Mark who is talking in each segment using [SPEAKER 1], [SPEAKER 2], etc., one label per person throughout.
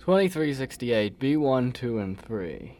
[SPEAKER 1] 2368, B1, 2, and 3.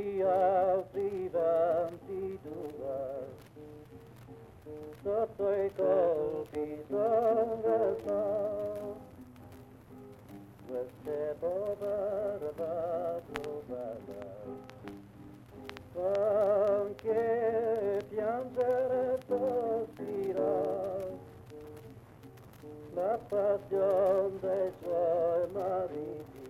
[SPEAKER 2] gli altri ventidue sotto i colpi restati queste povere battutate con che piangere sospirare la passione dei suoi mariti